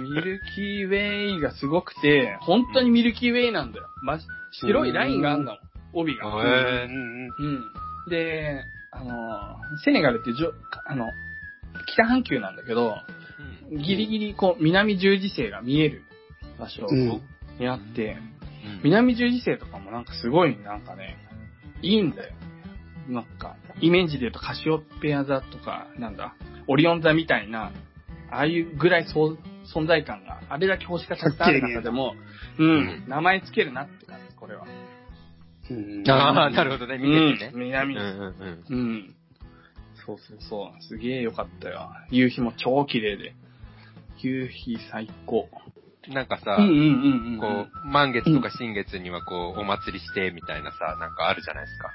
ミルキーウェイがすごくて、本当にミルキーウェイなんだよ。ま、白いラインがあんだもん、帯が。へーうん。で、あの、セネガルってじょ、あの、北半球なんだけど、ギリギリこう、南十字星が見える場所うんにあって、うん南十字星とかもなんかすごいなんかね、いいんだよ。なんか、イメージで言うとカシオペア座とか、なんだ、オリオン座みたいな、ああいうぐらいそう存在感が、あれだけ星がたくさんある中でも、ううんん、名前つけるなって感じ、これは。うんああ、なるほどね、見ててね。うん南うんうんうん。うん。そうそうそう。すげえよかったよ。夕日も超綺麗で。夕日最高。なんかさ。こう、満月とか新月にはこう、お祭りして、みたいなさ、なんかあるじゃないですか。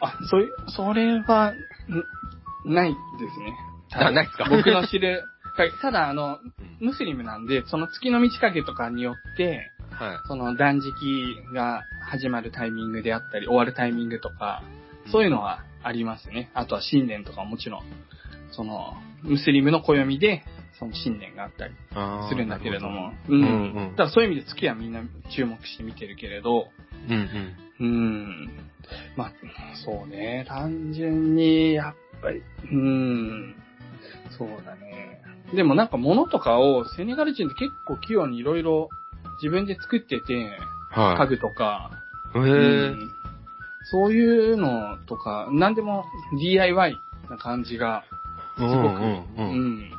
あ、そういう、それは、んないですね。あないっすか？僕の知る。はいただ、あの、ムスリムなんで、その月の満ち欠けとかによって、はい。その断食が始まるタイミングであったり、終わるタイミングとか、そういうのはありますね。あとは新年とかもちろん、その、ムスリムの暦で、その新年があったりするんだけれども。う。うんんうんただそういう意味で月はみんな注目して見てるけれど、うんうん。うん。まあ、そうね。単純に、やっぱり、うん。そうだね。でもなんか物とかをセネガル人って結構器用にいろいろ自分で作ってて、はい。家具とか、へうえ。んそういうのとか、なんでも DIY な感じが、うんすごく、うんううんん、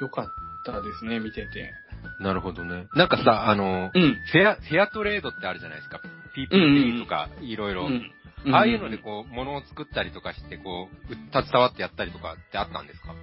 良かったですね、見てて。なるほどね。なんかさ、あの、うん。フェア、フェアトレードってあるじゃないですか。PPP んとか、いろいろ。うんああいうのでこう、物を作ったりとかして、こう、携わってやったりとかってあったんですか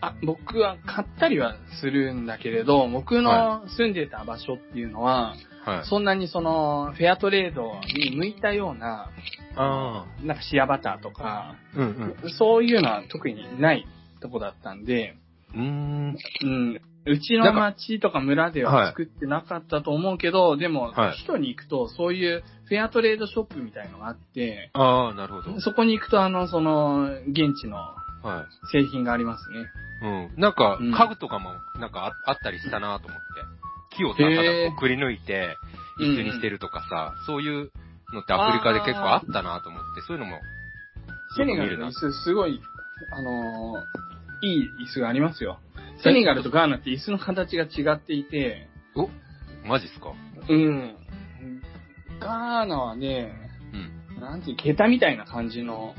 あ、僕は買ったりはするんだけれど、僕の住んでた場所っていうのは、はい。そんなにその、フェアトレードに向いたような、あなんかシアバターとか、あ。うんうん。そういうのは特にないとこだったんで、うーん。うん。うちの町とか村では作ってなかったと思うけど、でも、はい首都に行くと、そういうフェアトレードショップみたいのがあって、ああ、なるほど。そこに行くと、あの、その、現地のは製品がありますね。い。うん。なんかうん、家具とかも、なんかああったりしたなと思って。木をさ、ただくり抜いて、椅子にしてるとかさ、そういうのってアフリカで結構あったなと思って、そういうのも、セネガルの椅子、すごい、あのーいい椅子がありますよ。セネガルとガーナって椅子の形が違っていて、おマジっすか？うん。ガーナはね、うん。なんていう、下駄みたいな感じの、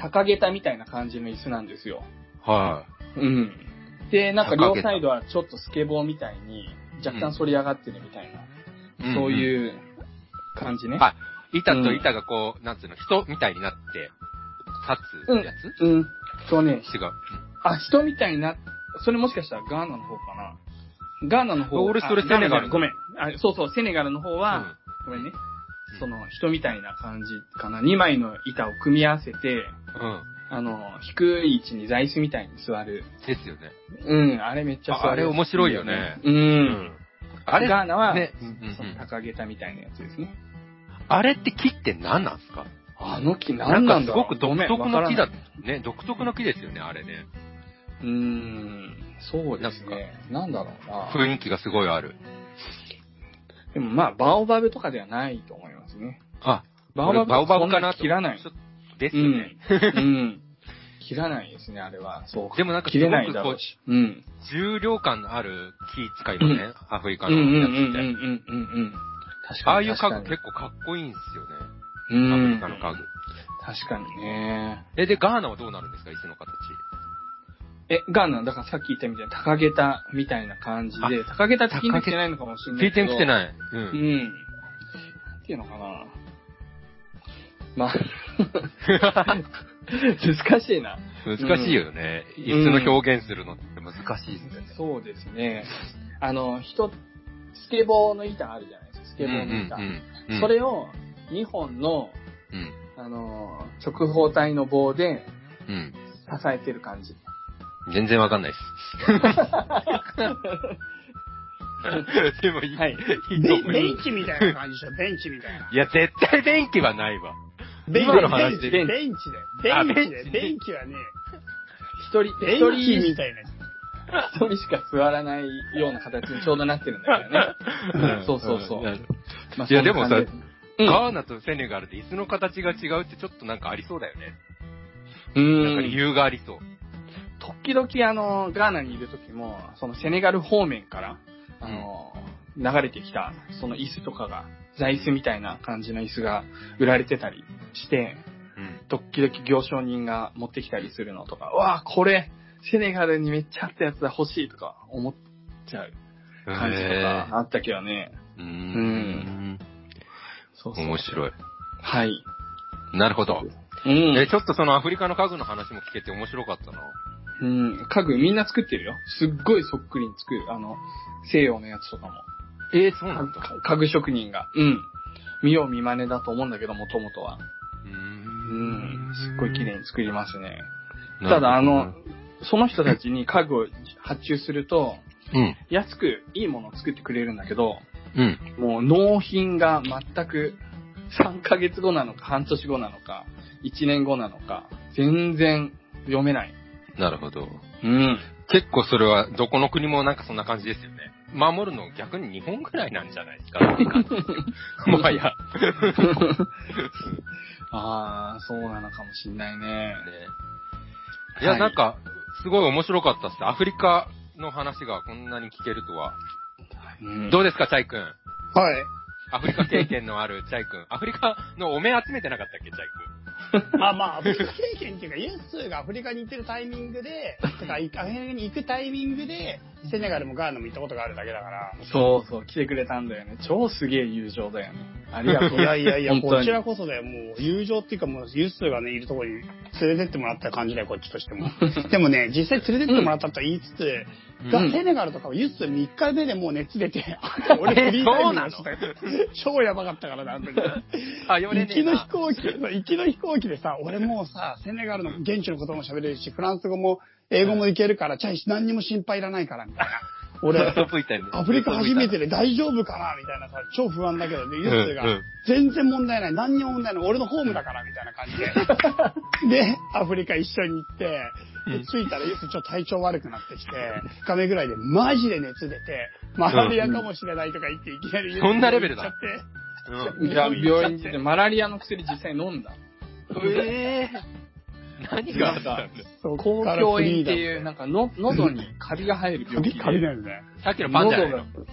高下駄みたいな感じの椅子なんですよ。はうん。で、なんか両サイドはちょっとスケボーみたいに、若干反り上がってるみたいな、い。そううん。いう感じね。あ板と板がこう、なんつうの、人みたいになって、立つやつ、うん。そうね、違う。あ、人みたいな、それもしかしたらガーナの方かな。ガーナの方俺それあセネガルごめん。あ、そうそう、セネガルの方は、うんごめんね。うんその、人みたいな感じかな。2枚の板を組み合わせて、うん。あの、低い位置に座椅子みたいに座る。ですよね。うん、あれめっちゃ座る。ああれ面白いよねうん。うあれ、ガーナは、ね、うんうんうんその高下駄みたいなやつですね。あれって木って何なんすか？あの木な何なんだ？ろうんかすごく独特の木だね、独特の木ですよね、あれね。うーん、そうですね。なんだろうな。雰囲気がすごいある。でもまあ、バオバブとかではないと思いますね。あ、バオバブバオバブかなと切らないですよね。うん。うん。切らないですね、あれは。そう。でもなんか切れないだろうし。うん。重量感のある木使いますね、アフリカうんうんのやつうんうんうんって。うんうん。確かに。ああいう家具結構かっこいいんですよね。にアフリカの家具。確かにね。え、で、ガーナはどうなるんですか、椅子の形？え、ガーナ、だからさっき言ったみたいに高下駄みたいな感じで、高下駄って聞いてきてないのかもしれな聞いいけど。い。てきてない。う。うんん。なんていうのかな。まあ、難しいな。難しいよね。椅子の表現するのって難しいですよね。そうですね。あの、人、スケボーの板あるじゃないですか、スケボーの板。うんうんうんそれを2本の、うん。あの、直方体の棒でうん。支えてる感じ。全然わかんないです。でもいい。はいいいとベン思いますベンチみたいな感じでしょ、ベンチみたいな。いや、絶対電気はないわ。ベン今の話でベンチベンチで。あベンチで。ベンチベンチはね、一人、一人チみたいな。一人しか座らないような形にちょうどなってるんだけどね。う んそうそうそう。んまあいやでもさうんガーナとセネガルで椅子の形が違うってちょっとなんかありそうだよね。うなんか理ん。由がありそう。時々あの、ガーナにいる時も、そのセネガル方面から、あの、流れてきた、その椅子とかが、座椅子みたいな感じの椅子が売られてたりして、うん。時々行商人が持ってきたりするのとか、うわあこれ、セネガルにめっちゃあったやつだ欲しいとか思っちゃう感じとかあったけどね。うーん。そうそう。面白い。はい。なるほど。うん。え、ちょっとそのアフリカの家具の話も聞けて面白かったな。うん。家具みんな作ってるよ。すっごいそっくりに作る。あの、西洋のやつとかも。えー、そうなんだ。か家具職人が。うん。見よう見真似だと思うんだけど、もともとは。うーうん。すっごい綺麗に作りますね。ただ、あの、、その人たちに家具を発注すると、うん。安くいいものを作ってくれるんだけど、うん。もう納品が全く3ヶ月後なのか半年後なのか1年後なのか全然読めない。なるほど。うん。結構それはどこの国もなんかそんな感じですよね。守るの逆に日本ぐらいなんじゃないですか。もはや。ああ、そうなのかもしんないね。ねいや、はいなんか、すごい面白かったっす。アフリカの話がこんなに聞けるとは。うんどうですか、チャイ君？はい。アフリカ経験のある チャイ君。アフリカのお面集めてなかったっけ、チャイま あまあ、アフリカ経験っていうか、ユッスーがアフリカに行ってるタイミングで、とか、アフリカに行くタイミングで、セネガルもガーナも行ったことがあるだけだから。そうそう、来てくれたんだよね。超すげえ友情だよね。ありがとう。いやいやいや、こちらこそだよ。もう、友情っていうか、もう、ユッスーがね、いるところに連れてってもらった感じだよ、こっちとしても。でもね、実際連れてってもらったとは言いつつ、うんがセネガルとかはユッスー3日目でもう熱出て、あと俺フリータイムをしたよ超やばかったからな、あの時。あ、よ行きの飛行機、行きの飛行気でさ、俺もうさ、セネガルの現地のことも喋れるし、フランス語も英語もいけるから、チャイ何にも心配いらないから、みたいな。俺、アフリカ初めてで大丈夫かなみたいなさ、超不安だけど、で、ユッスが全然問題ない、何にも問題ない、俺のホームだから、みたいな感じで。で、アフリカ一緒に行って、うんで着いたらユッスちょっと体調悪くなってきて、2日目ぐらいでマジで熱出て、マラリアかもしれないとか言って、いきなりそんなレベルだ。行っちゃって。うん。じゃあ、病院に行って。マラリアの薬実際飲んだ。ええ何があったんだ。そっ公から共炎っていう、なんかの、喉にカビが生える病気で。カビだよね。さっきのパンじゃないの？喉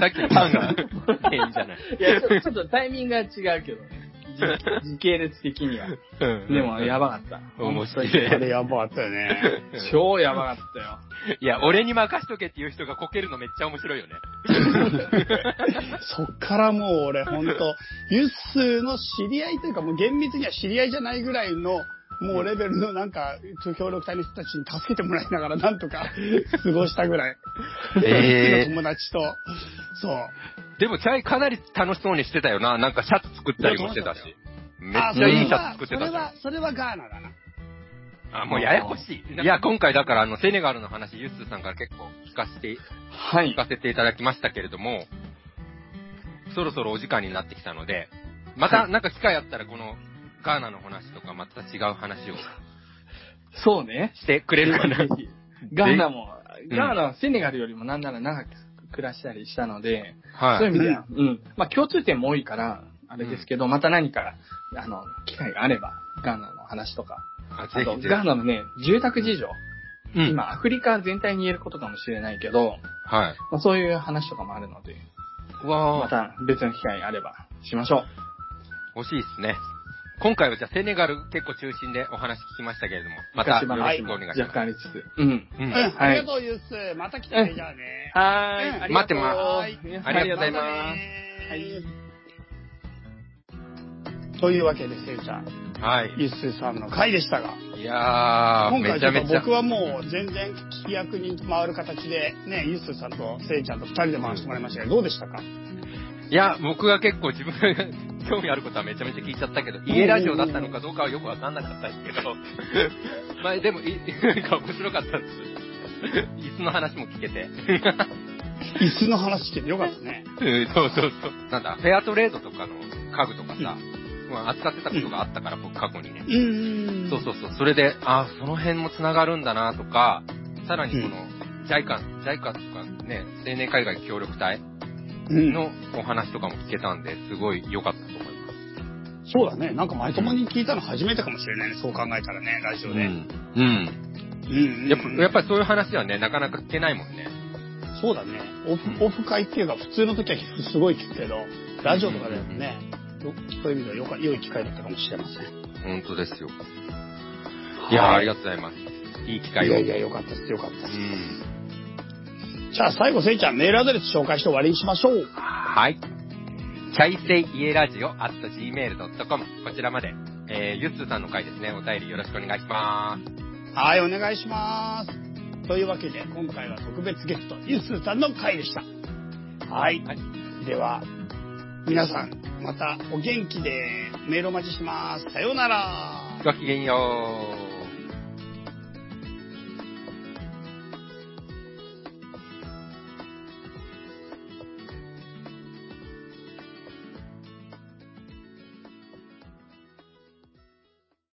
さっきのパンが。原因じゃない。いや、ちょちょっとタイミングが違うけどね。時時系列的には。うんでも、やばかった。面白いあれやばかったよね。超やばかったよ。いや、俺に任しとけっていう人がこけるのめっちゃ面白いよね。そっからもう俺ほんと、ユッスーの知り合いというかもう厳密には知り合いじゃないぐらいの、もうレベルのなんか、協力隊の人たちに助けてもらいながらなんとか過ごしたぐらい。えー友達と、そう。でも、チャイかなり楽しそうにしてたよな。なんかシャツ作ったりもしてたし。めっちゃいいシャツ作ってたじゃんそれは、それはガーナだな。あ、もうややこしい。いや、今回だから、あの、セネガルの話、ユッスーさんから結構聞かせて、はい聞。かせていただきましたけれども、そろそろお時間になってきたので、また、なんか機会あったら、この、ガーナの話とか、また違う話をそうね。してくれるかな。ガーナも、うんガーナはセネガルよりもなんなら長く暮らしたりしたので、はい。そういう意味では、うん。まあ共通点も多いから、あれですけど、また何か、あの、機会があれば、ガーナの話とか、ああと、ぜひぜガーナのね、住宅事情、ひ。うん。今、アフリカ全体に言えることかもしれないけど、はい。まあ、そういう話とかもあるので、わあ、また別の機会あればしましょう。惜しいですね。今回はじゃあセネガル結構中心でお話聞きましたけれども、またよろしくお願いします。若干ありつつ。うん。うんうん、はいありがとう、ユッスー。また来てね、じゃあね。はい。待ってますはいありがとうございますはいというわけで、せいちゃん、はい。ユッスーさんの回でしたが、いやー、今め回ちょっとちゃめちゃ。僕はもう全然聞き役に回る形で、ね、ユッスーさんとせいちゃんと二人で回してもらいましたけど、どうでしたか？いや、僕が結構自分が興味あることはめちゃめちゃ聞いちゃったけど、家ラジオだったのかどうかはよくわかんなかったですけど、まあでも、いなんか面白かったです。椅子の話も聞けて。椅子の話聞けてよかったね。うんそうそうそう。なんだ、フェアトレードとかの家具とかさ、まあ扱ってたことがあったから、僕過去にね。うんうんうん。そうそうそう。それで、あその辺も繋がるんだなとか、さらにこの、JICA、JICA とかね、青年海外協力隊うん。のお話とかも聞けたん。で、すごい良かったと思います。そうだね。なん。か前友に聞いたの初めてかもしれないね。そう考えたらね、ラジオで。うん。うん。うん。やっぱ、やっぱりそういう話はね、なかなか聞けないもん。ね。そうだね。オフ、オフ会っていうか、普通の時はすごい聞くけど、ラジオとかでもね、そういう意味ではよか良い機会だったかもしれません。本当ですよ。いや、ありがとうございます。いい機会を。いやいや、よかったです、よかったです。うん。じゃあ最後、せいちゃん、メールアドレス紹介して終わりにしましょう。はい。チャイセイイエラジオ at gmail.com こちらまで、えー、ゆっつーさんの回ですね、お便りよろしくお願いします。はい、お願いします。というわけで、今回は特別ゲスト、ゆっすーさんの回でした。はい。はいでは、皆さん、またお元気でメールお待ちします。さようなら。ごきげんよう。